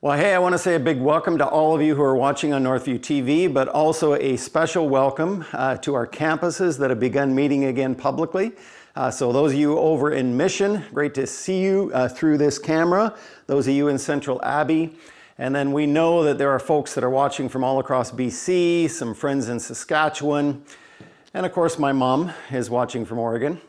Well, hey, I want to say a big welcome to all of you who are watching on Northview TV, but also a special welcome uh, to our campuses that have begun meeting again publicly. Uh, so, those of you over in Mission, great to see you uh, through this camera. Those of you in Central Abbey. And then we know that there are folks that are watching from all across BC, some friends in Saskatchewan, and of course, my mom is watching from Oregon.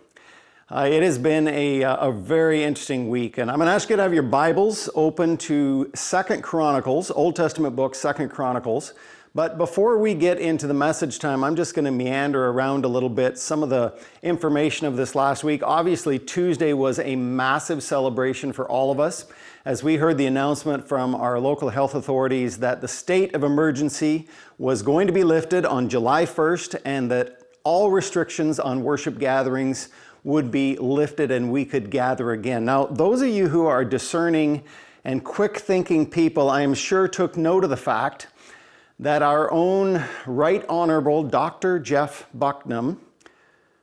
Uh, it has been a, uh, a, very interesting week, and I'm going to ask you to have your Bibles open to Second Chronicles, Old Testament book, Second Chronicles. But before we get into the message time, I'm just going to meander around a little bit some of the information of this last week. Obviously, Tuesday was a massive celebration for all of us as we heard the announcement from our local health authorities that the state of emergency was going to be lifted on July 1st and that all restrictions on worship gatherings would be lifted and we could gather again. Now, those of you who are discerning and quick thinking people, I am sure took note of the fact that our own Right Honorable Dr. Jeff Bucknam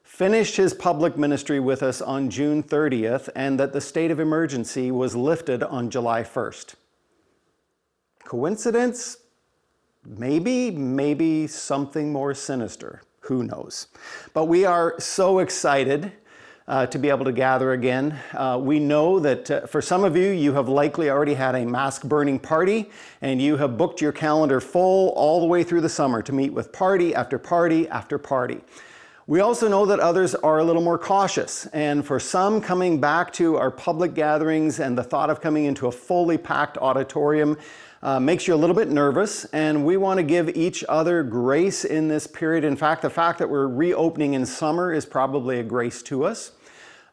finished his public ministry with us on June 30th and that the state of emergency was lifted on July 1st. Coincidence? Maybe, maybe something more sinister. Who knows? But we are so excited uh, to be able to gather again. Uh, we know that uh, for some of you, you have likely already had a mask burning party and you have booked your calendar full all the way through the summer to meet with party after party after party. We also know that others are a little more cautious, and for some, coming back to our public gatherings and the thought of coming into a fully packed auditorium uh, makes you a little bit nervous, and we want to give each other grace in this period. In fact, the fact that we're reopening in summer is probably a grace to us.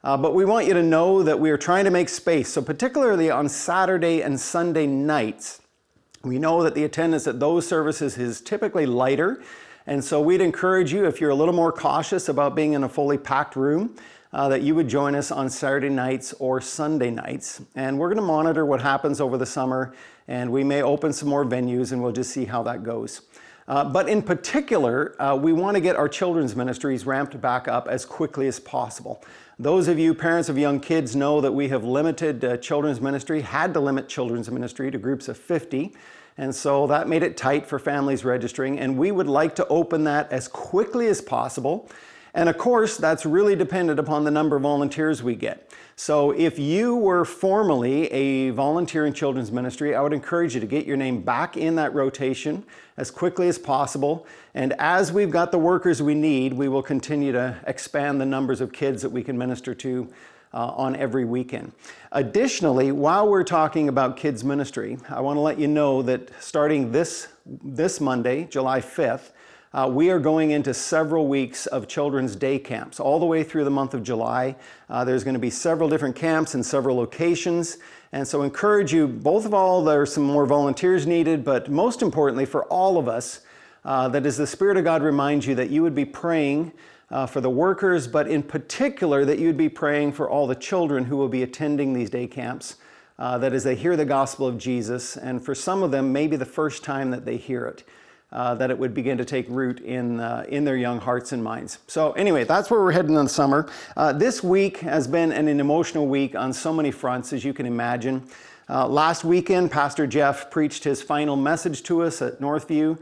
Uh, but we want you to know that we are trying to make space. So, particularly on Saturday and Sunday nights, we know that the attendance at those services is typically lighter. And so, we'd encourage you, if you're a little more cautious about being in a fully packed room, uh, that you would join us on Saturday nights or Sunday nights. And we're going to monitor what happens over the summer, and we may open some more venues, and we'll just see how that goes. Uh, but in particular, uh, we want to get our children's ministries ramped back up as quickly as possible. Those of you parents of young kids know that we have limited uh, children's ministry, had to limit children's ministry to groups of 50. And so that made it tight for families registering. And we would like to open that as quickly as possible. And of course, that's really dependent upon the number of volunteers we get. So if you were formerly a volunteer in children's ministry, I would encourage you to get your name back in that rotation as quickly as possible. And as we've got the workers we need, we will continue to expand the numbers of kids that we can minister to uh, on every weekend. Additionally, while we're talking about kids ministry, I want to let you know that starting this, this Monday, July 5th, uh, we are going into several weeks of children's day camps all the way through the month of July. Uh, there's going to be several different camps in several locations. And so, encourage you, both of all, there are some more volunteers needed, but most importantly, for all of us, uh, that as the Spirit of God reminds you that you would be praying uh, for the workers, but in particular, that you would be praying for all the children who will be attending these day camps. Uh, that as they hear the gospel of Jesus, and for some of them, maybe the first time that they hear it uh, that it would begin to take root in, uh, in their young hearts and minds. So, anyway, that's where we're heading in the summer. Uh, this week has been an, an, emotional week on so many fronts, as you can imagine. Uh, last weekend, Pastor Jeff preached his final message to us at Northview.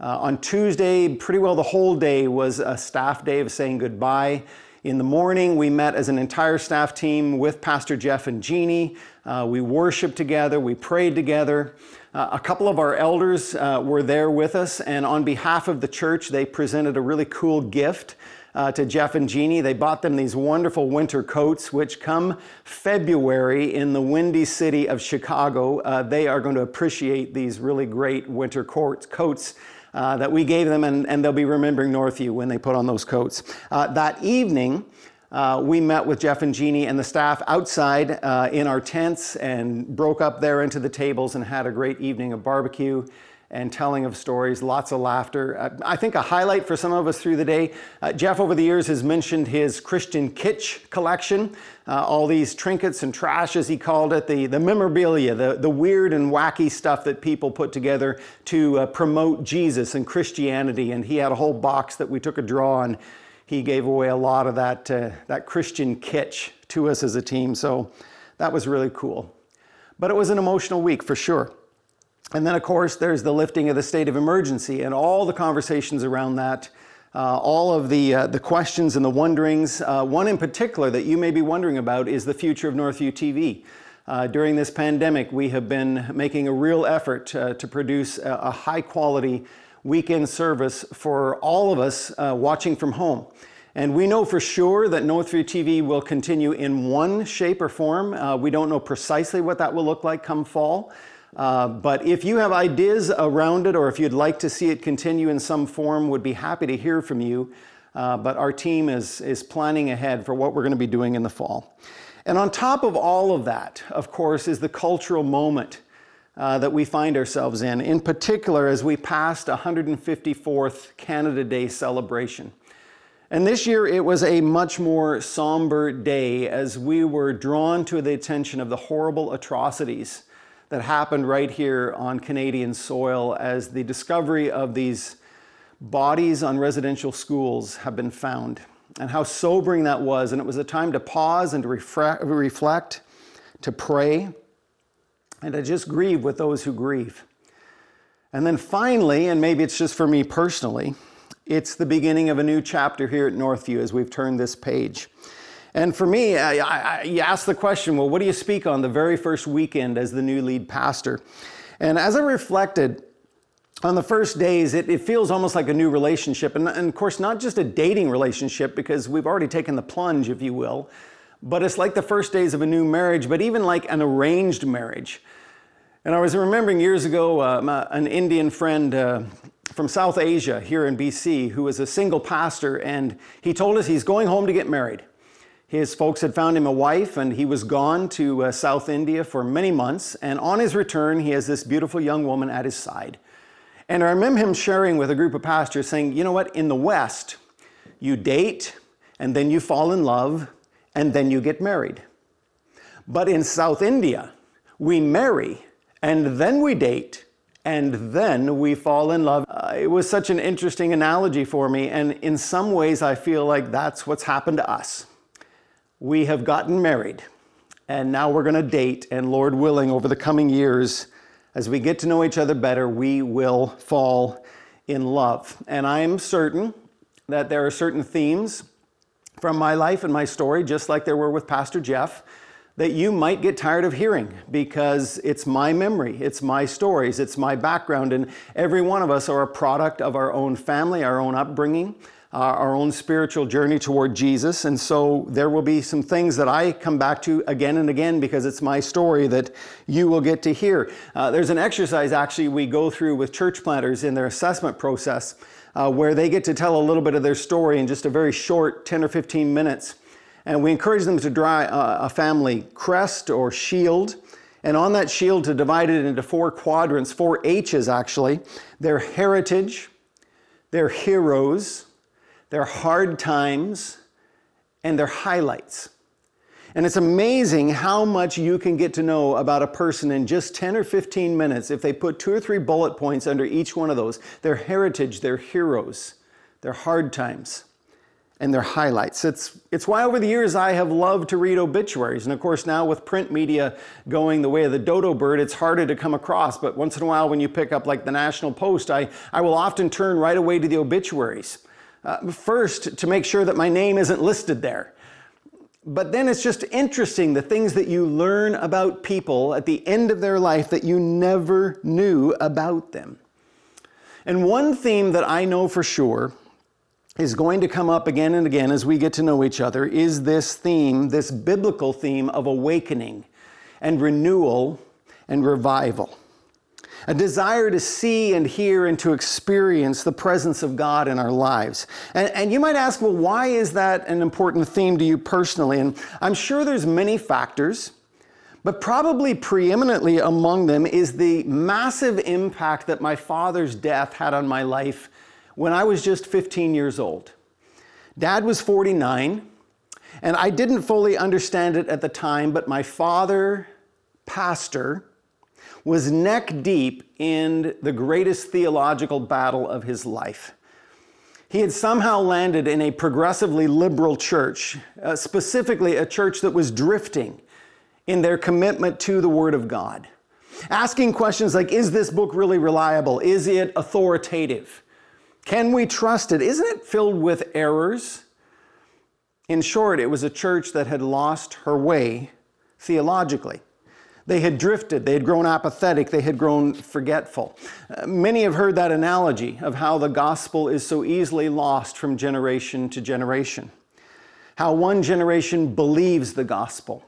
Uh, on Tuesday, pretty well the whole day was a staff day of saying goodbye. In the morning, we met as an entire staff team with Pastor Jeff and Jeannie. Uh, we worshiped together, we prayed together. Uh, a couple of our elders uh, were there with us, and on behalf of the church, they presented a really cool gift uh, to Jeff and Jeannie. They bought them these wonderful winter coats, which come February in the windy city of Chicago. Uh, they are going to appreciate these really great winter coats. Uh, that we gave them, and, and, they'll be remembering Northview when they put on those coats. Uh, that evening, uh, we met with Jeff and Jeannie and the staff outside uh, in our tents and broke up there into the tables and had a great evening of barbecue and telling of stories, lots of laughter. Uh, I think a highlight for some of us through the day, uh, Jeff over the years has mentioned his Christian kitsch collection, uh, all these trinkets and trash, as he called it, the, the memorabilia, the, the weird and wacky stuff that people put together to uh, promote Jesus and Christianity. And he had a whole box that we took a draw on he gave away a lot of that, uh, that Christian kitsch to us as a team. So that was really cool. But it was an emotional week for sure. And then, of course, there's the lifting of the state of emergency and all the conversations around that, uh, all of the, uh, the questions and the wonderings. Uh, one in particular that you may be wondering about is the future of Northview TV. Uh, during this pandemic, we have been making a real effort uh, to produce a, a, high quality weekend service for all of us uh, watching from home. And we know for sure that Northview TV will continue in one shape or form. we don't know precisely what that will look like come fall. Uh, but if you have ideas around it or if you'd like to see it continue in some form, would be happy to hear from you. Uh, but our team is, is planning ahead for what we're going to be doing in the fall. And on top of all of that, of course, is the cultural moment uh, that we find ourselves in, in particular as we passed 154th Canada Day celebration. And this year it was a much more somber day as we were drawn to the attention of the horrible atrocities that happened right here on Canadian soil as the discovery of these bodies on residential schools have been found, and how sobering that was. And it was a time to pause and to reflect, to pray, and I just grieve with those who grieve. And then finally, and maybe it's just for me personally, it's the beginning of a new chapter here at Northview as we've turned this page. And for me, I, I, you ask the question well, what do you speak on the very first weekend as the new lead pastor? And as I reflected, on the first days, it, it feels almost like a new relationship. And, and of course, not just a dating relationship, because we've already taken the plunge, if you will, but it's like the first days of a new marriage, but even like an arranged marriage. And I was remembering years ago uh, an Indian friend uh, from South Asia here in BC who was a single pastor, and he told us he's going home to get married. His folks had found him a wife, and he was gone to uh, South India for many months. And on his return, he has this beautiful young woman at his side. And I remember him sharing with a group of pastors saying, You know what? In the West, you date, and then you fall in love, and then you get married. But in South India, we marry, and then we date, and then we fall in love. Uh, it was such an interesting analogy for me, and in some ways, I feel like that's what's happened to us we have gotten married, and now we're going to date, and Lord willing, over the coming years, as we get to know each other better, we will fall in love. And I am certain that there are certain themes from my life and my story, just like there were with Pastor Jeff, that you might get tired of hearing because it's my memory, it's my stories, it's my background, and every one of us are a product of our own family, our own upbringing, uh, our own spiritual journey toward Jesus. And so there will be some things that I come back to again and again because it's my story that you will get to hear. Uh, there's an exercise actually we go through with church planters in their assessment process uh, where they get to tell a little bit of their story in just a very short 10 or 15 minutes. And we encourage them to draw a family crest or shield. And on that shield, to divide it into four quadrants, four H's actually their heritage, their heroes, their hard times, and their highlights. And it's amazing how much you can get to know about a person in just 10 or 15 minutes if they put two or three bullet points under each one of those their heritage, their heroes, their hard times, and their highlights. It's, it's why over the years I have loved to read obituaries. And of course, now with print media going the way of the dodo bird, it's harder to come across. But once in a while, when you pick up like the National Post, I, I will often turn right away to the obituaries. Uh, first, to make sure that my name isn't listed there. But then it's just interesting the things that you learn about people at the end of their life that you never knew about them. And one theme that I know for sure is going to come up again and again as we get to know each other is this theme, this biblical theme of awakening and renewal and revival a desire to see and hear and to experience the presence of God in our lives. And, and, you might ask, well, why is that an important theme to you personally? And I'm sure there's many factors, but probably preeminently among them is the massive impact that my father's death had on my life when I was just 15 years old. Dad was 49, and I didn't fully understand it at the time, but my father, pastor, was neck deep in the greatest theological battle of his life. He had somehow landed in a progressively liberal church, uh, specifically a church that was drifting in their commitment to the Word of God. Asking questions like Is this book really reliable? Is it authoritative? Can we trust it? Isn't it filled with errors? In short, it was a church that had lost her way theologically. They had drifted, they had grown apathetic, they had grown forgetful. Uh, many have heard that analogy of how the gospel is so easily lost from generation to generation. How one generation believes the gospel,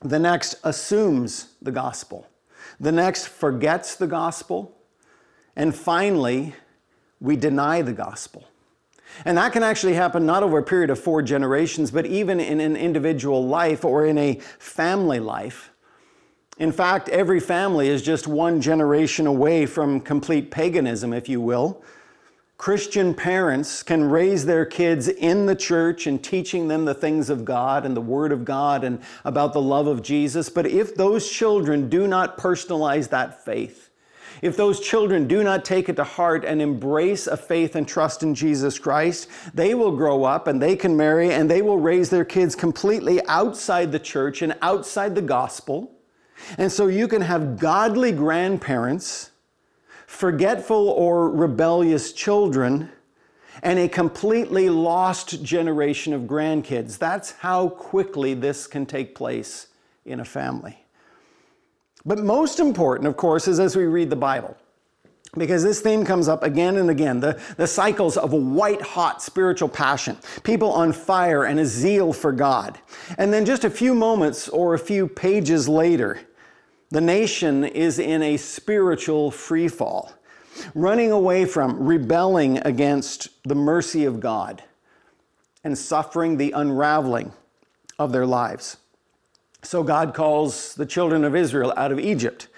the next assumes the gospel, the next forgets the gospel, and finally, we deny the gospel. And that can actually happen not over a period of four generations, but even in an individual life or in a family life. In fact, every family is just one generation away from complete paganism, if you will. Christian parents can raise their kids in the church and teaching them the things of God and the Word of God and about the love of Jesus. But if those children do not personalize that faith, if those children do not take it to heart and embrace a faith and trust in Jesus Christ, they will grow up and they can marry and they will raise their kids completely outside the church and outside the gospel and so you can have godly grandparents, forgetful or rebellious children, and a completely lost generation of grandkids. That's how quickly this can take place in a family. But most important, of course, is as we read the Bible. Because this theme comes up again and again the, the cycles of a white hot spiritual passion, people on fire and a zeal for God. And then just a few moments or a few pages later, the nation is in a spiritual free fall, running away from, rebelling against the mercy of God, and suffering the unraveling of their lives. So God calls the children of Israel out of Egypt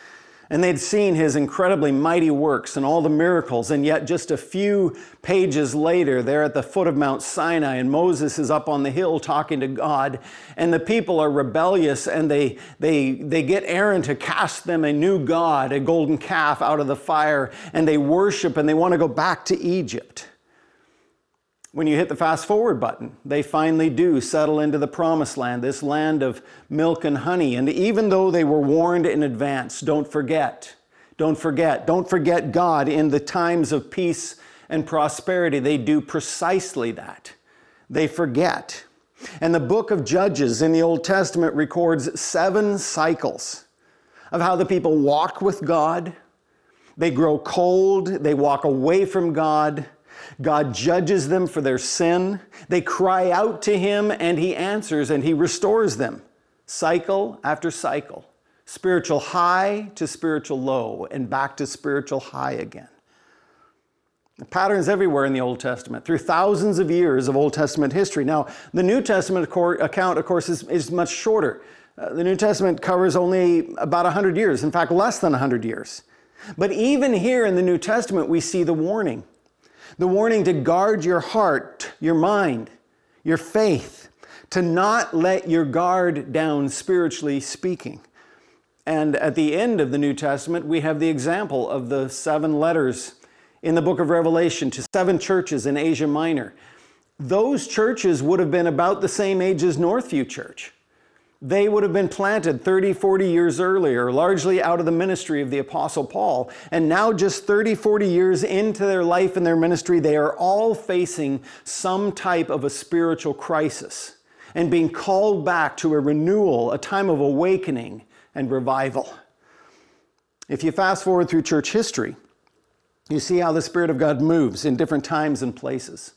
and they'd seen his incredibly mighty works and all the miracles. And yet, just a few pages later, they're at the foot of Mount Sinai, and Moses is up on the hill talking to God. And the people are rebellious, and they, they, they get Aaron to cast them a new God, a golden calf, out of the fire. And they worship, and they want to go back to Egypt when you hit the fast forward button, they finally do settle into the promised land, this land of milk and honey. And even though they were warned in advance, don't forget, don't forget, don't forget God in the times of peace and prosperity. They do precisely that. They forget. And the book of Judges in the Old Testament records seven cycles of how the people walk with God, they grow cold, they walk away from God God judges them for their sin. They cry out to Him and He answers and He restores them. Cycle after cycle. Spiritual high to spiritual low and back to spiritual high again. The patterns everywhere in the Old Testament, through thousands of years of Old Testament history. Now, the New Testament account, of course, is, is much shorter. Uh, the New Testament covers only about 100 years, in fact, less than 100 years. But even here in the New Testament, we see the warning the warning to guard your heart, your mind, your faith, to not let your guard down spiritually speaking. And at the end of the New Testament, we have the example of the seven letters in the book of Revelation to seven churches in Asia Minor. Those churches would have been about the same age as Northview Church. They would have been planted 30, 40 years earlier, largely out of the ministry of the Apostle Paul. And now, just 30, 40 years into their life and their ministry, they are all facing some type of a spiritual crisis and being called back to a renewal, a time of awakening and revival. If you fast forward through church history, you see how the Spirit of God moves in different times and places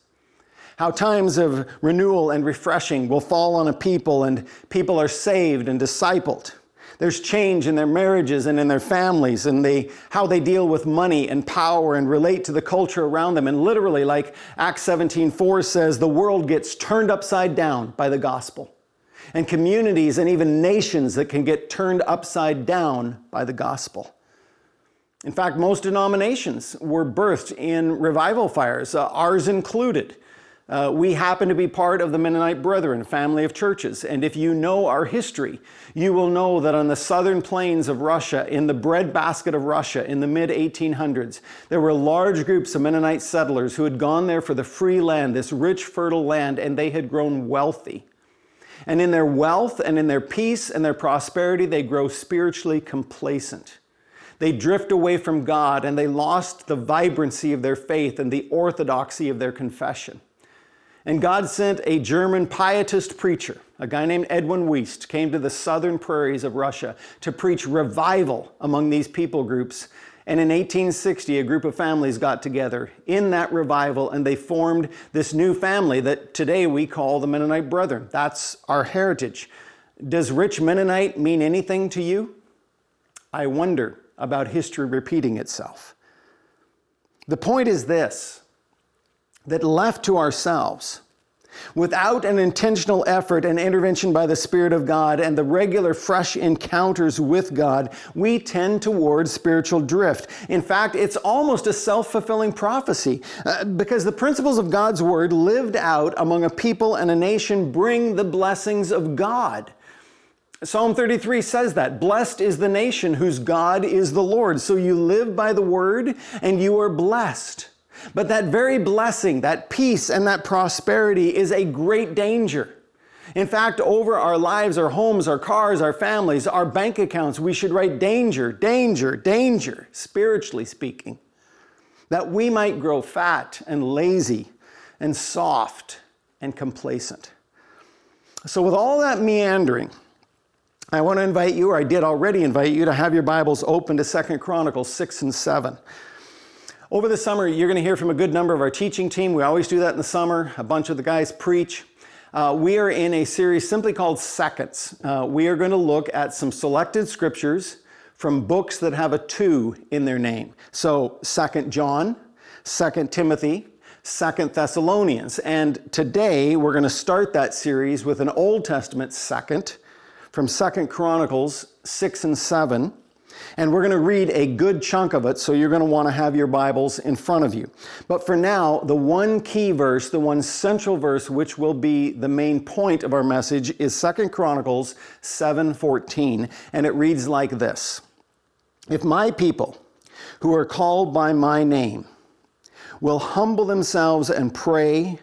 how times of renewal and refreshing will fall on a people and people are saved and discipled. There's change in their marriages and in their families and they, how they deal with money and power and relate to the culture around them. And literally, like Acts 17:4 says, the world gets turned upside down by the gospel. And communities and even nations that can get turned upside down by the gospel. In fact, most denominations were birthed in revival fires, uh, ours included. Uh, we happen to be part of the Mennonite Brethren family of churches. And if you know our history, you will know that on the southern plains of Russia, in the breadbasket of Russia in the mid 1800s, there were large groups of Mennonite settlers who had gone there for the free land, this rich, fertile land, and they had grown wealthy. And in their wealth and in their peace and their prosperity, they grow spiritually complacent. They drift away from God and they lost the vibrancy of their faith and the orthodoxy of their confession. And God sent a German pietist preacher, a guy named Edwin Wüst, came to the southern prairies of Russia to preach revival among these people groups. And in 1860, a group of families got together in that revival and they formed this new family that today we call the Mennonite Brethren. That's our heritage. Does rich Mennonite mean anything to you? I wonder about history repeating itself. The point is this that left to ourselves, without an intentional effort and intervention by the Spirit of God and the regular fresh encounters with God, we tend towards spiritual drift. In fact, it's almost a self fulfilling prophecy uh, because the principles of God's Word lived out among a people and a nation bring the blessings of God. Psalm 33 says that blessed is the nation whose God is the Lord. So you live by the word and you are blessed. But that very blessing, that peace, and that prosperity is a great danger. In fact, over our lives, our homes, our cars, our families, our bank accounts, we should write danger, danger, danger, spiritually speaking, that we might grow fat and lazy and soft and complacent. So, with all that meandering, I want to invite you, or I did already invite you, to have your Bibles open to Second Chronicles 6 and 7. Over the summer, you're going to hear from a good number of our teaching team. We always do that in the summer. A bunch of the guys preach. Uh, we are in a series simply called Seconds. Uh, we are going to look at some selected scriptures from books that have a two in their name. So, Second John, Second Timothy, Second Thessalonians. And today we're going to start that series with an Old Testament second from Second Chronicles 6 and 7. And we're going to read a good chunk of it, so you're going to want to have your Bibles in front of you. But for now, the one key verse, the one central verse which will be the main point of our message is Second Chronicles 7:14, and it reads like this: If my people who are called by my name will humble themselves and pray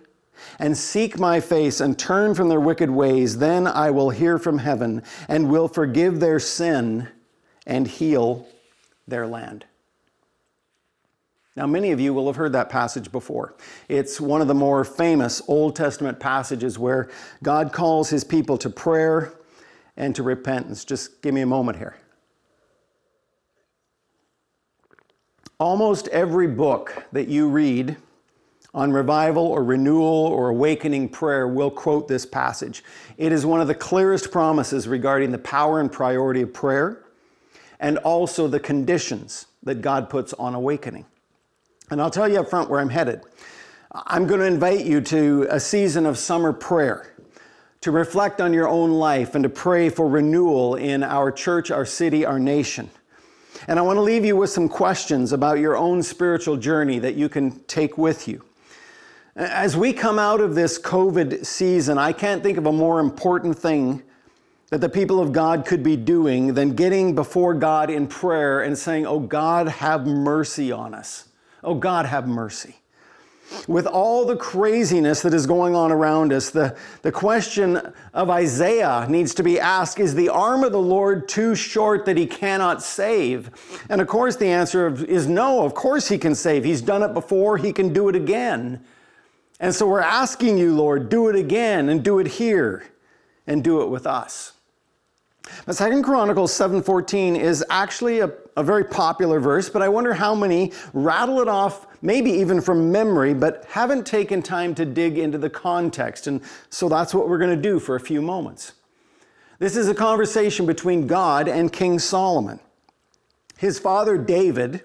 and seek my face and turn from their wicked ways, then I will hear from heaven and will forgive their sin and heal their land. Now, many of you will have heard that passage before. It's one of the more famous Old Testament passages where God calls his people to prayer and to repentance. Just give me a moment here. Almost every book that you read on revival or renewal or awakening prayer will quote this passage. It is one of the clearest promises regarding the power and priority of prayer and also the conditions that God puts on awakening. And I'll tell you up front where I'm headed. I'm going to invite you to a season of summer prayer to reflect on your own life and to pray for renewal in our church, our city, our nation. And I want to leave you with some questions about your own spiritual journey that you can take with you. As we come out of this COVID season, I can't think of a more important thing that the people of God could be doing than getting before God in prayer and saying, Oh God, have mercy on us. Oh God, have mercy. With all the craziness that is going on around us, the, the question of Isaiah needs to be asked Is the arm of the Lord too short that he cannot save? And of course, the answer is no. Of course, he can save. He's done it before, he can do it again. And so we're asking you, Lord, do it again and do it here and do it with us. But Second Chronicles 7:14 is actually a, a very popular verse, but I wonder how many rattle it off, maybe even from memory, but haven't taken time to dig into the context. And so that's what we're going to do for a few moments. This is a conversation between God and King Solomon. His father David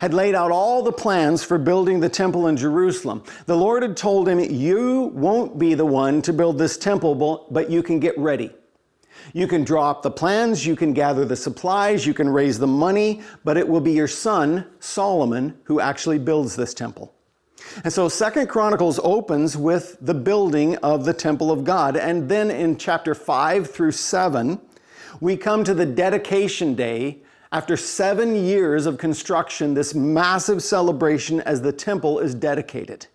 had laid out all the plans for building the temple in Jerusalem. The Lord had told him, You won't be the one to build this temple, but you can get ready. You can draw up the plans, you can gather the supplies, you can raise the money, but it will be your son, Solomon, who actually builds this temple. And so Second Chronicles opens with the building of the temple of God. And then in chapter 5 through 7, we come to the dedication day after seven years of construction, this massive celebration as the temple is dedicated.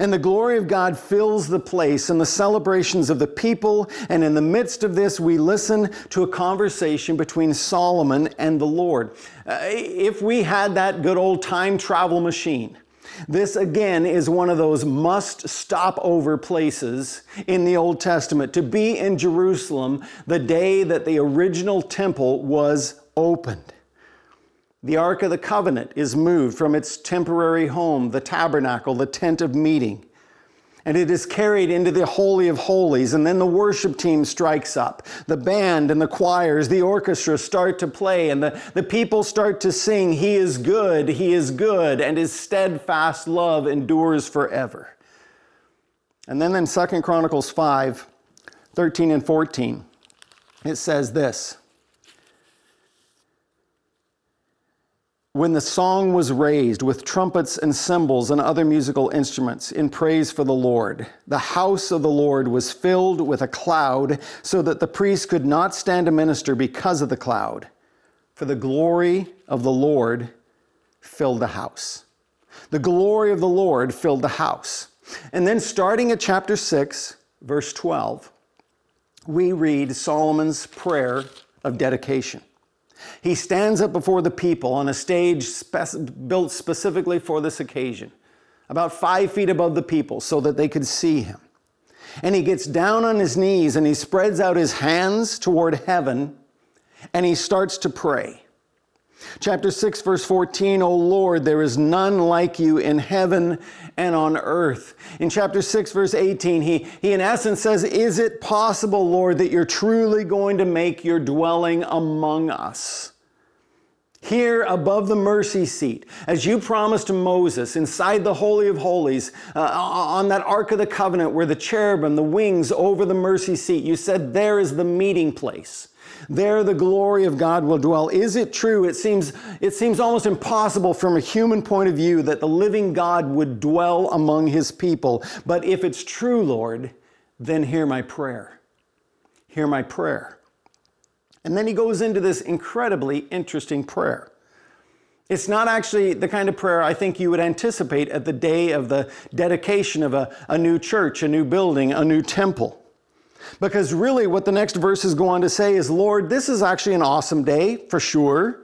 And the glory of God fills the place and the celebrations of the people. And in the midst of this, we listen to a conversation between Solomon and the Lord. Uh, if we had that good old time travel machine, this again is one of those must stop over places in the Old Testament to be in Jerusalem the day that the original temple was opened. The Ark of the Covenant is moved from its temporary home, the tabernacle, the tent of meeting, and it is carried into the Holy of Holies. And then the worship team strikes up. The band and the choirs, the orchestra start to play, and the, the people start to sing, He is good, He is good, and His steadfast love endures forever. And then in 2 Chronicles 5 13 and 14, it says this. When the song was raised with trumpets and cymbals and other musical instruments in praise for the Lord, the house of the Lord was filled with a cloud so that the priest could not stand to minister because of the cloud. For the glory of the Lord filled the house. The glory of the Lord filled the house. And then starting at chapter 6, verse 12, we read Solomon's prayer of dedication. He stands up before the people on a stage spec- built specifically for this occasion, about five feet above the people so that they could see him. And he gets down on his knees and he spreads out his hands toward heaven and he starts to pray. Chapter 6, verse 14, O Lord, there is none like you in heaven and on earth. In chapter 6, verse 18, he, he in essence says, Is it possible, Lord, that you're truly going to make your dwelling among us? Here above the mercy seat, as you promised to Moses, inside the Holy of Holies, uh, on that Ark of the Covenant where the cherubim, the wings over the mercy seat, you said there is the meeting place. There the glory of God will dwell. Is it true? It seems, it seems almost impossible from a human point of view that the living God would dwell among his people. But if it's true, Lord, then hear my prayer. Hear my prayer. And then he goes into this incredibly interesting prayer. It's not actually the kind of prayer I think you would anticipate at the day of the dedication of a, a new church, a new building, a new temple. Because really, what the next verses go on to say is, Lord, this is actually an awesome day for sure.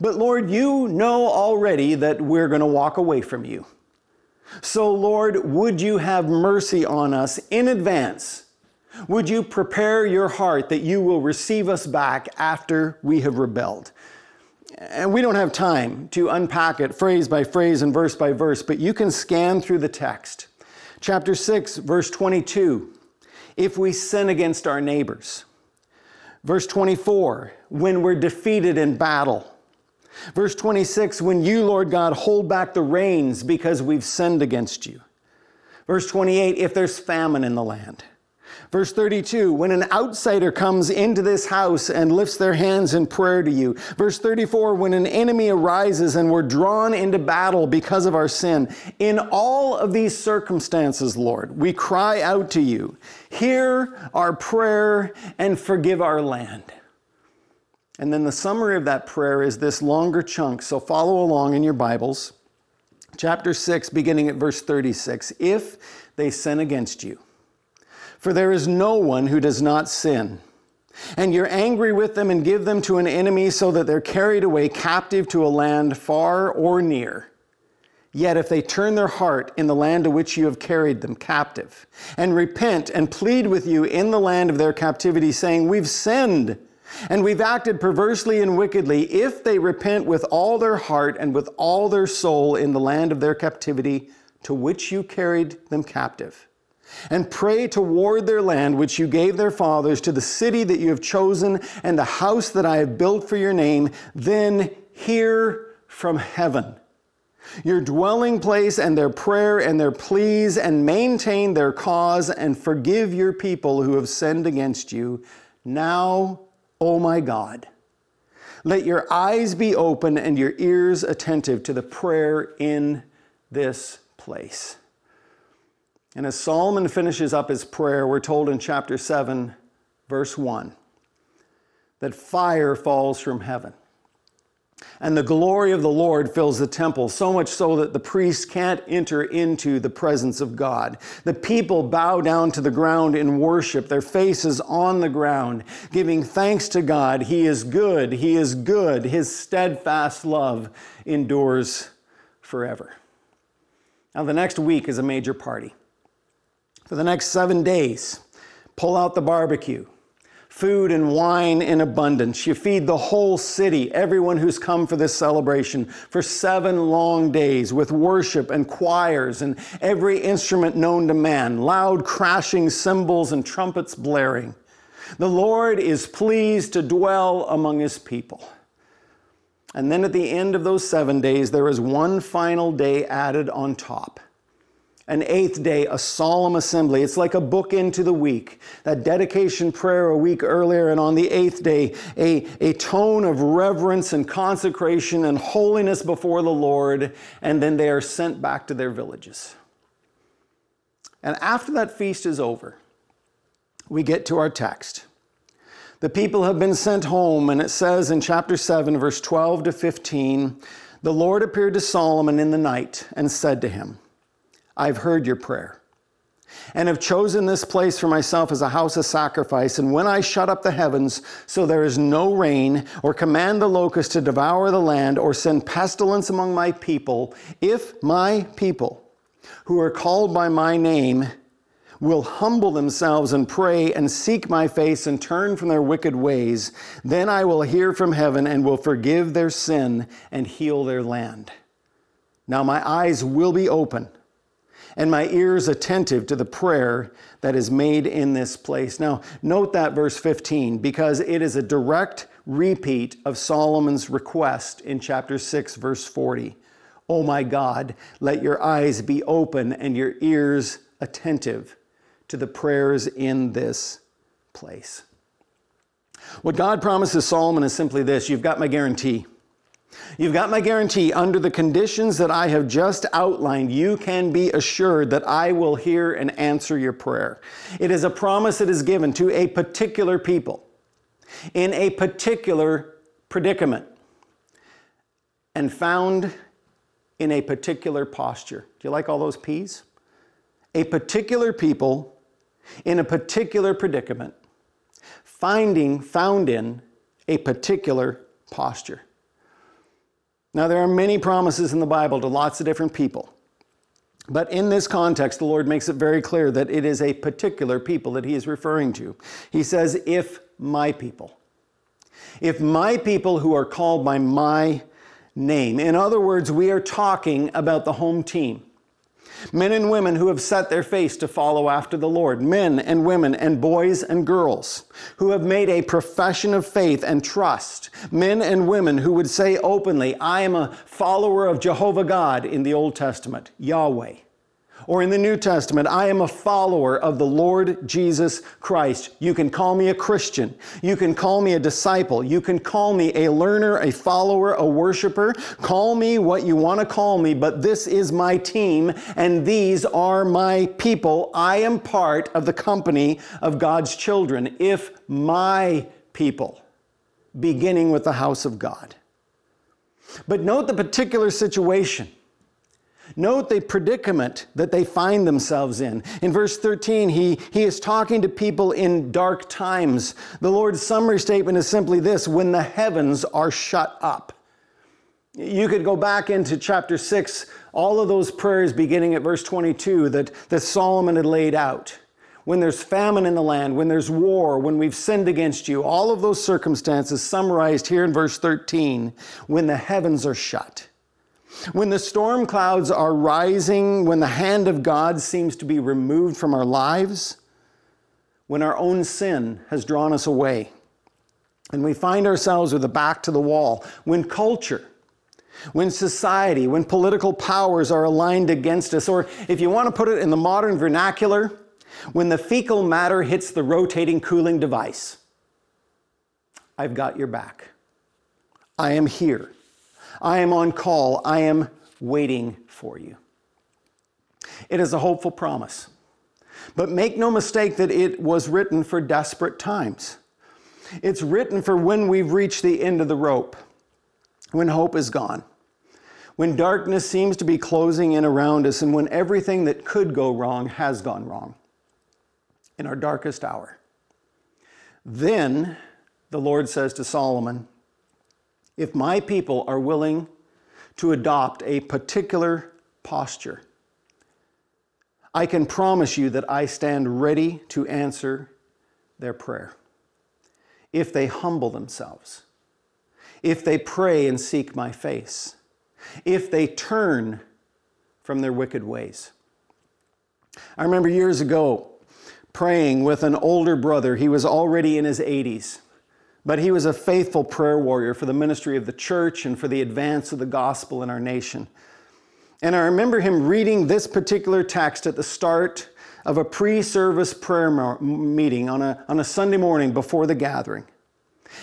But Lord, you know already that we're going to walk away from you. So, Lord, would you have mercy on us in advance? Would you prepare your heart that you will receive us back after we have rebelled? And we don't have time to unpack it phrase by phrase and verse by verse, but you can scan through the text. Chapter 6, verse 22 if we sin against our neighbors. Verse 24, when we're defeated in battle. Verse 26, when you, Lord God, hold back the rains because we've sinned against you. Verse 28, if there's famine in the land. Verse 32, when an outsider comes into this house and lifts their hands in prayer to you. Verse 34, when an enemy arises and we're drawn into battle because of our sin. In all of these circumstances, Lord, we cry out to you, hear our prayer and forgive our land. And then the summary of that prayer is this longer chunk, so follow along in your Bibles. Chapter 6, beginning at verse 36. If they sin against you, for there is no one who does not sin. And you're angry with them and give them to an enemy so that they're carried away captive to a land far or near. Yet if they turn their heart in the land to which you have carried them captive, and repent and plead with you in the land of their captivity, saying, We've sinned and we've acted perversely and wickedly, if they repent with all their heart and with all their soul in the land of their captivity to which you carried them captive, and pray toward their land which you gave their fathers to the city that you have chosen and the house that I have built for your name, then hear from heaven your dwelling place and their prayer and their pleas and maintain their cause and forgive your people who have sinned against you. Now, O oh my God, let your eyes be open and your ears attentive to the prayer in this place. And as Solomon finishes up his prayer, we're told in chapter 7, verse 1, that fire falls from heaven. and the glory of the Lord fills the temple, so much so that the priests can't enter into the presence of God. The people bow down to the ground in worship, their faces on the ground, giving thanks to God. He is good, He is good. His steadfast love endures forever. Now, the next week is a major party. For the next seven days, pull out the barbecue food and wine in abundance. You feed the whole city, everyone who's come for this celebration, for seven long days with worship and choirs and every instrument known to man, loud crashing cymbals and trumpets blaring. The Lord is pleased to dwell among his people. And then at the end of those seven days, there is one final day added on top an eighth day, a solemn assembly. It's like a book into the week. That dedication prayer a week earlier, and on the eighth day, a, a tone of reverence and consecration and holiness before the Lord, and then they are sent back to their villages. And after that feast is over, we get to our text. The people have been sent home, and it says in chapter 7, verse 12 to 15, the Lord appeared to Solomon in the night and said to him, I've heard your prayer and have chosen this place for myself as a house of sacrifice. And when I shut up the heavens so there is no rain, or command the locust to devour the land, or send pestilence among my people, if my people who are called by my name will humble themselves and pray and seek my face and turn from their wicked ways, then I will hear from heaven and will forgive their sin and heal their land. Now my eyes will be open and my ears attentive to the prayer that is made in this place. Now, note that verse 15 because it is a direct repeat of Solomon's request in chapter 6, verse 40. Oh my God, let your eyes be open and your ears attentive to the prayers in this place. What God promises Solomon is simply this you've got my guarantee. You've got my guarantee under the conditions that I have just outlined. You can be assured that I will hear and answer your prayer. It is a promise that is given to a particular people in a particular predicament and found in a particular posture. Do you like all those P's? A particular people in a particular predicament, finding, found in a particular posture. Now, there are many promises in the Bible to lots of different people. But in this context, the Lord makes it very clear that it is a particular people that He is referring to. He says, If my people, if my people who are called by my name. In other words, we are talking about the home team. Men and women who have set their face to follow after the Lord. Men and women and boys and girls who have made a profession of faith and trust. Men and women who would say openly, I am a follower of Jehovah God in the Old Testament, Yahweh. Or in the New Testament, I am a follower of the Lord Jesus Christ. You can call me a Christian. You can call me a disciple. You can call me a learner, a follower, a worshiper. Call me what you want to call me, but this is my team and these are my people. I am part of the company of God's children. If my people, beginning with the house of God. But note the particular situation. Note the predicament that they find themselves in. In verse 13, he, he is talking to people in dark times. The Lord's summary statement is simply this when the heavens are shut up. You could go back into chapter 6, all of those prayers beginning at verse 22 that, that Solomon had laid out. When there's famine in the land, when there's war, when we've sinned against you, all of those circumstances summarized here in verse 13, when the heavens are shut. When the storm clouds are rising, when the hand of God seems to be removed from our lives, when our own sin has drawn us away, and we find ourselves with the back to the wall, when culture, when society, when political powers are aligned against us, or if you want to put it in the modern vernacular, when the fecal matter hits the rotating cooling device, I've got your back. I am here. I am on call. I am waiting for you. It is a hopeful promise. But make no mistake that it was written for desperate times. It's written for when we've reached the end of the rope. when hope is gone, when darkness seems to be closing in around us, and when everything that could go wrong has gone wrong, in our darkest hour. Then the Lord says to Solomon, If my people are willing to adopt a particular posture, I can promise you that I stand ready to answer their prayer. If they humble themselves, if they pray and seek my face, if they turn from their wicked ways. I remember years ago praying with an older brother. He was already in his 80s, but he was a faithful prayer warrior for the ministry of the church and for the advance of the gospel in our nation. And I remember him reading this particular text at the start of a pre service prayer meeting on a, on a Sunday morning before the gathering.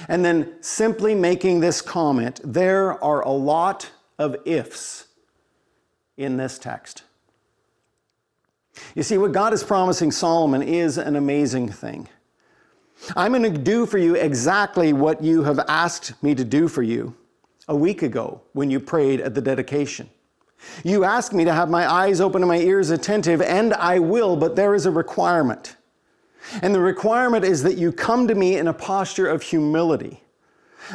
And then simply making this comment there are a lot of ifs in this text. You see, what God is promising Solomon is an amazing thing. I'm going to do for you exactly what you have asked me to do for you a week ago when you prayed at the dedication. You asked me to have my eyes open and my ears attentive, and I will, but there is a requirement. And the requirement is that you come to me in a posture of humility,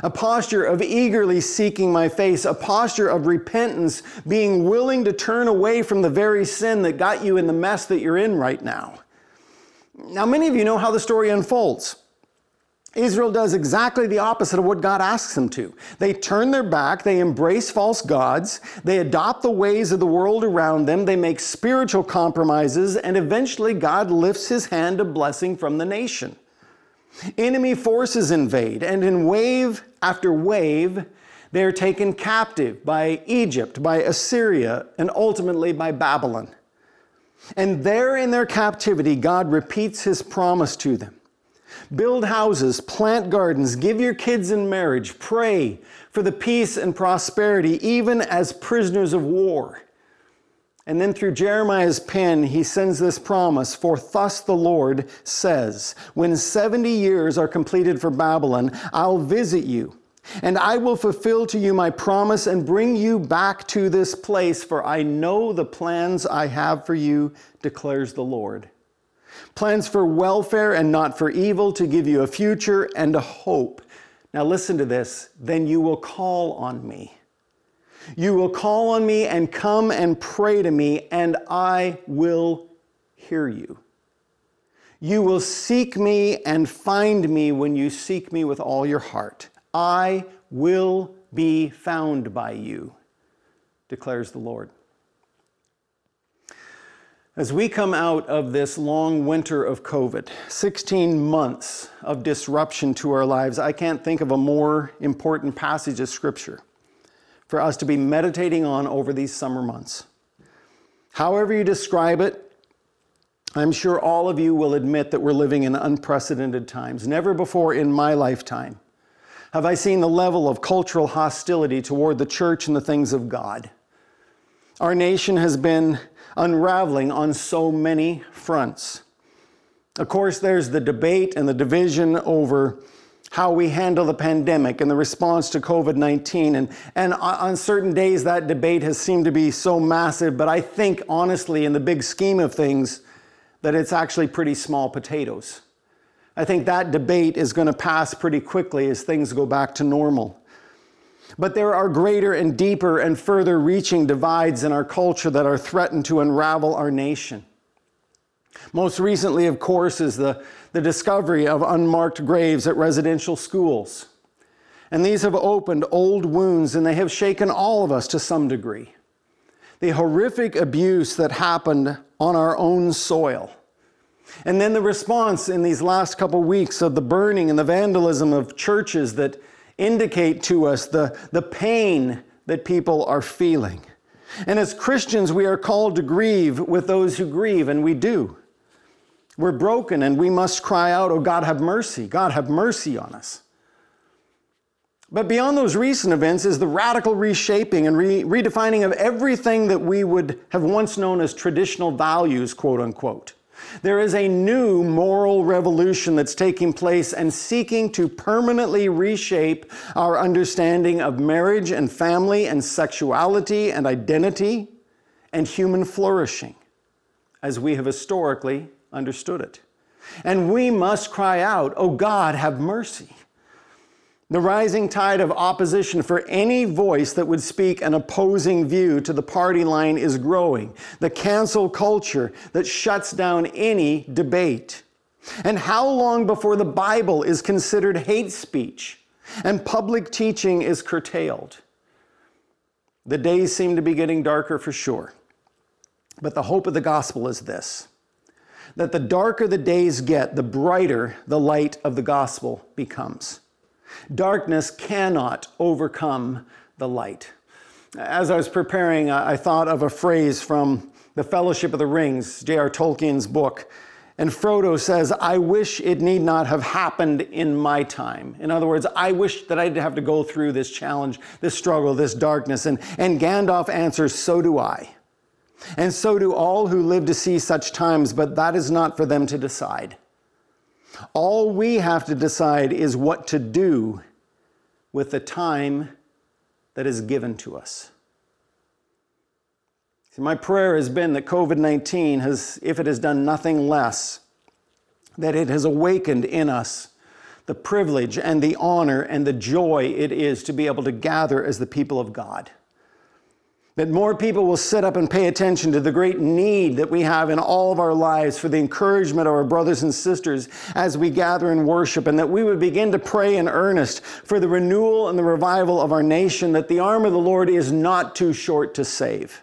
a posture of eagerly seeking my face, a posture of repentance, being willing to turn away from the very sin that got you in the mess that you're in right now. Now, many of you know how the story unfolds. Israel does exactly the opposite of what God asks them to. They turn their back, they embrace false gods, they adopt the ways of the world around them, they make spiritual compromises, and eventually God lifts his hand of blessing from the nation. Enemy forces invade, and in wave after wave, they are taken captive by Egypt, by Assyria, and ultimately by Babylon. And there in their captivity, God repeats his promise to them. Build houses, plant gardens, give your kids in marriage, pray for the peace and prosperity, even as prisoners of war. And then through Jeremiah's pen, he sends this promise For thus the Lord says, When 70 years are completed for Babylon, I'll visit you, and I will fulfill to you my promise and bring you back to this place, for I know the plans I have for you, declares the Lord plans for welfare and not for evil, to give you a future and a hope. Now, listen to this. Then you will call on me. You will call on me and come and pray to me, and I will hear you. You will seek me and find me when you seek me with all your heart. I will be found by you, declares the Lord. As we come out of this long winter of COVID, 16 months of disruption to our lives, I can't think of a more important passage of Scripture for us to be meditating on over these summer months. However, you describe it, I'm sure all of you will admit that we're living in unprecedented times. Never before in my lifetime have I seen the level of cultural hostility toward the church and the things of God. Our nation has been unraveling on so many fronts. Of course, there's the debate and the division over how we handle the pandemic and the response to COVID 19. And, and on certain days, that debate has seemed to be so massive, but I think, honestly, in the big scheme of things, that it's actually pretty small potatoes. I think that debate is going to pass pretty quickly as things go back to normal. But there are greater and deeper and further reaching divides in our culture that are threatened to unravel our nation. Most recently, of course, is the, the discovery of unmarked graves at residential schools. And these have opened old wounds and they have shaken all of us to some degree. The horrific abuse that happened on our own soil. And then the response in these last couple weeks of the burning and the vandalism of churches that indicate to us the, the pain that people are feeling. And as Christians, we are called to grieve with those who grieve, and we do. We're broken and we must cry out, Oh God, have mercy. God, have mercy on us. But beyond those recent events is the radical reshaping and re- redefining of everything that we would have once known as traditional values, quote unquote. There is a new moral revolution that's taking place and seeking to permanently reshape our understanding of marriage and family and sexuality and identity and human flourishing as we have historically understood it. And we must cry out, Oh God, have mercy. The rising tide of opposition for any voice that would speak an opposing view to the party line is growing. The cancel culture that shuts down any debate. And how long before the Bible is considered hate speech and public teaching is curtailed? The days seem to be getting darker for sure. But the hope of the gospel is this that the darker the days get, the brighter the light of the gospel becomes. Darkness cannot overcome the light. As I was preparing, I thought of a phrase from The Fellowship of the Rings, J.R. Tolkien's book. And Frodo says, I wish it need not have happened in my time. In other words, I wish that I didn't have to go through this challenge, this struggle, this darkness. And, and Gandalf answers, So do I. And so do all who live to see such times, but that is not for them to decide. All we have to decide is what to do with the time that is given to us. See, my prayer has been that COVID 19 has, if it has done nothing less, that it has awakened in us the privilege and the honor and the joy it is to be able to gather as the people of God that more people will sit up and pay attention to the great need that we have in all of our lives for the encouragement of our brothers and sisters as we gather and worship, and that we would begin to pray in earnest for the renewal and the revival of our nation, that the arm of the Lord is not too short to save.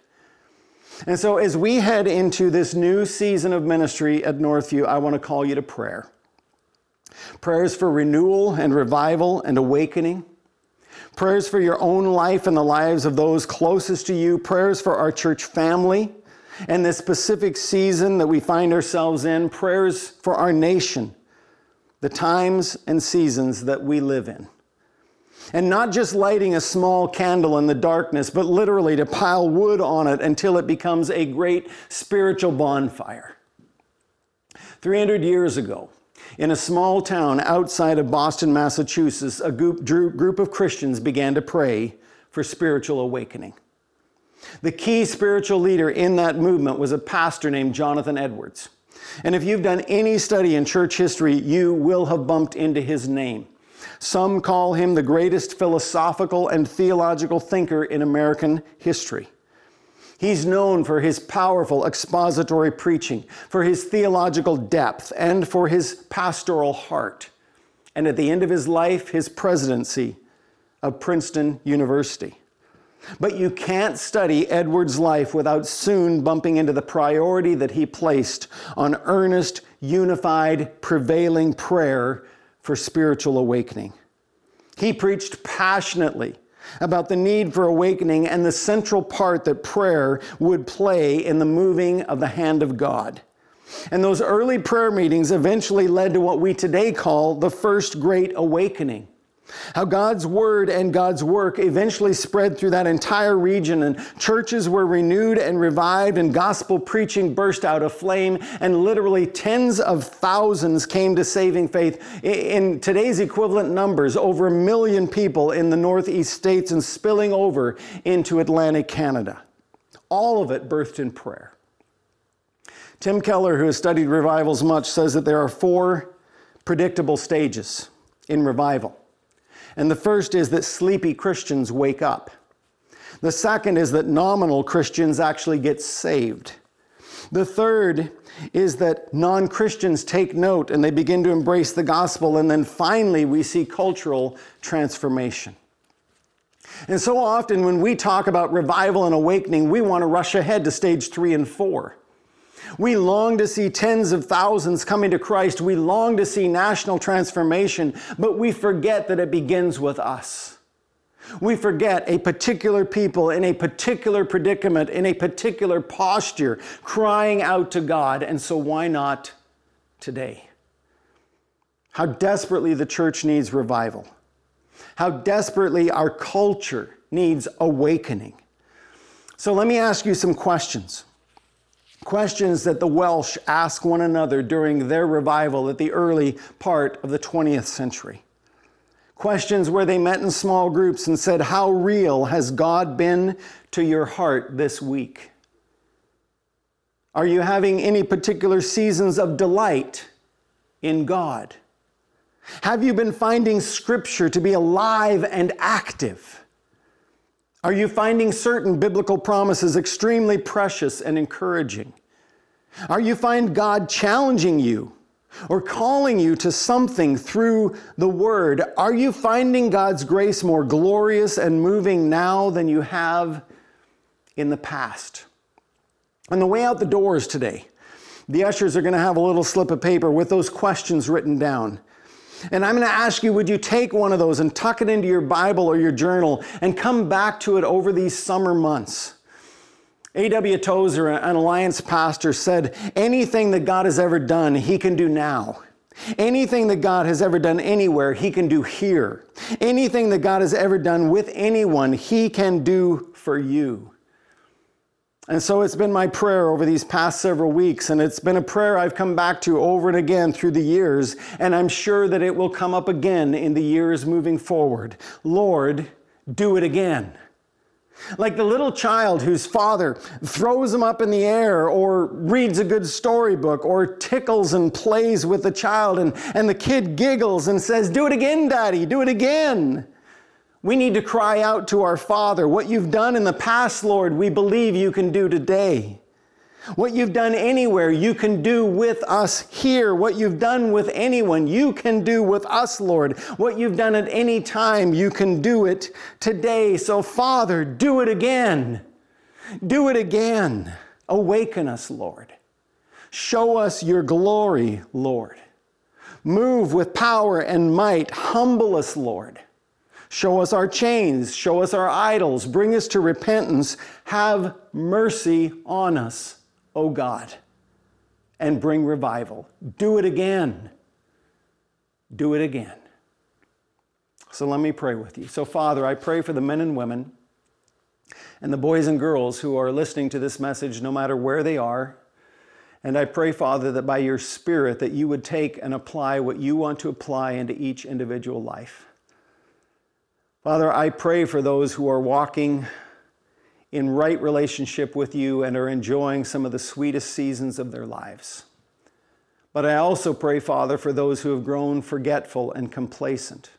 And so, as we head into this new season of ministry at Northview, I want to call you to prayer. Prayers for renewal and revival and awakening prayers for your own life and the lives of those closest to you, prayers for our church family and this specific season that we find ourselves in, prayers for our nation, the times and seasons that we live in. And not just lighting a small candle in the darkness, but literally to pile wood on it until it becomes a great spiritual bonfire. 300 years ago, in a small town outside of Boston, Massachusetts, a group, of Christians began to pray for spiritual awakening. The key spiritual leader in that movement was a pastor named Jonathan Edwards. And if you've done any study in church history, you will have bumped into his name. Some call him the greatest philosophical and theological thinker in American history. He's known for his powerful expository preaching, for his theological depth, and for his pastoral heart. And at the end of his life, his presidency of Princeton University. But you can't study Edwards' life without soon bumping into the priority that he placed on earnest, unified, prevailing prayer for spiritual awakening. He preached passionately about the need for awakening and the central part that prayer would play in the moving of the hand of God. And those early prayer meetings eventually led to what we today call the First Great Awakening. How God's word and God's work eventually spread through that entire region, and churches were renewed and revived, and gospel preaching burst out of flame, and literally tens of thousands came to saving faith. In today's equivalent numbers, over a million people in the Northeast states and spilling over into Atlantic Canada. All of it birthed in prayer. Tim Keller, who has studied revivals much, says that there are four predictable stages in revival. And the first is that sleepy Christians wake up. The second is that nominal Christians actually get saved. The third is that non Christians take note and they begin to embrace the gospel. And then finally, we see cultural transformation. And so often, when we talk about revival and awakening, we want to rush ahead to stage three and four. We long to see tens of thousands coming to Christ. We long to see national transformation, but we forget that it begins with us. We forget a particular people in a particular predicament, in a particular posture, crying out to God. And so, why not today? How desperately the church needs revival. How desperately our culture needs awakening. So, let me ask you some questions Questions that the Welsh asked one another during their revival at the early part of the 20th century. Questions where they met in small groups and said, How real has God been to your heart this week? Are you having any particular seasons of delight in God? Have you been finding Scripture to be alive and active? Are you finding certain biblical promises extremely precious and encouraging? Are you find God challenging you or calling you to something through the Word? Are you finding God's grace more glorious and moving now than you have in the past? On the way out the doors today, the ushers are going to have a little slip of paper with those questions written down. And I'm going to ask you, would you take one of those and tuck it into your Bible or your journal and come back to it over these summer months? A.W. Tozer, an Alliance pastor, said, Anything that God has ever done, He can do now. Anything that God has ever done anywhere, He can do here. Anything that God has ever done with anyone, He can do for you. And so it's been my prayer over these past several weeks, and it's been a prayer I've come back to over and again through the years, and I'm sure that it will come up again in the years moving forward. Lord, do it again. Like the little child whose father throws him up in the air or reads a good storybook or tickles and plays with the child, and, and the kid giggles and says, Do it again, Daddy, do it again. We need to cry out to our Father, What you've done in the past, Lord, we believe you can do today. What you've done anywhere, you can do with us here. What you've done with anyone, you can do with us, Lord. What you've done at any time, you can do it today. So, Father, do it again. Do it again. Awaken us, Lord. Show us your glory, Lord. Move with power and might. Humble us, Lord. Show us our chains, show us our idols, bring us to repentance. Have mercy on us, O God, and bring revival. Do it again. Do it again. So let me pray with you. So, Father, I pray for the men and women and the boys and girls who are listening to this message, no matter where they are. And I pray, Father, that by your Spirit that you would take and apply what you want to apply into each individual life. Father, I pray for those who are walking in right relationship with you and are enjoying some of the sweetest seasons of their lives. But I also pray, Father, for those who have grown forgetful and complacent.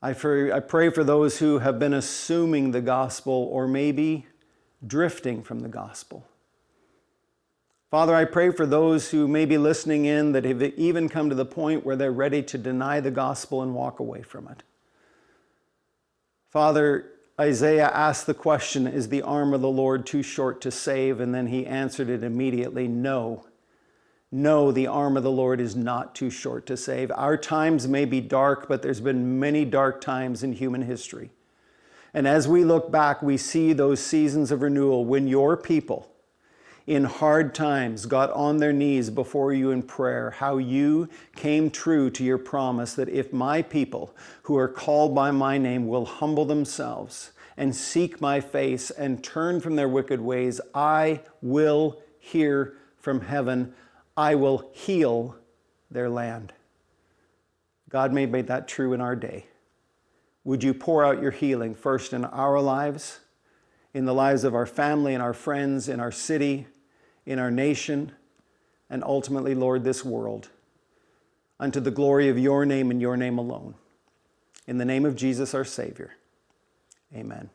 I pray, for those who have been assuming the gospel or maybe drifting from the gospel. Father, I pray for those who may be listening in that have even come to the point where they're ready to deny the gospel and walk away from it. Father, Isaiah asked the question Is the arm of the Lord too short to save? And then he answered it immediately No. No, the arm of the Lord is not too short to save. Our times may be dark, but there's been many dark times in human history. And as we look back, we see those seasons of renewal when your people, in hard times got on their knees before you in prayer, how you came true to your promise that if my people who are called by my name will humble themselves and seek my face and turn from their wicked ways, I will hear from heaven. I will heal their land. God may make that true in our day. Would you pour out your healing first in our lives, in the lives of our family and our friends, in our city, in our nation, and ultimately, Lord, this world, unto the glory of your name and your name alone. In the name of Jesus, our Savior. Amen.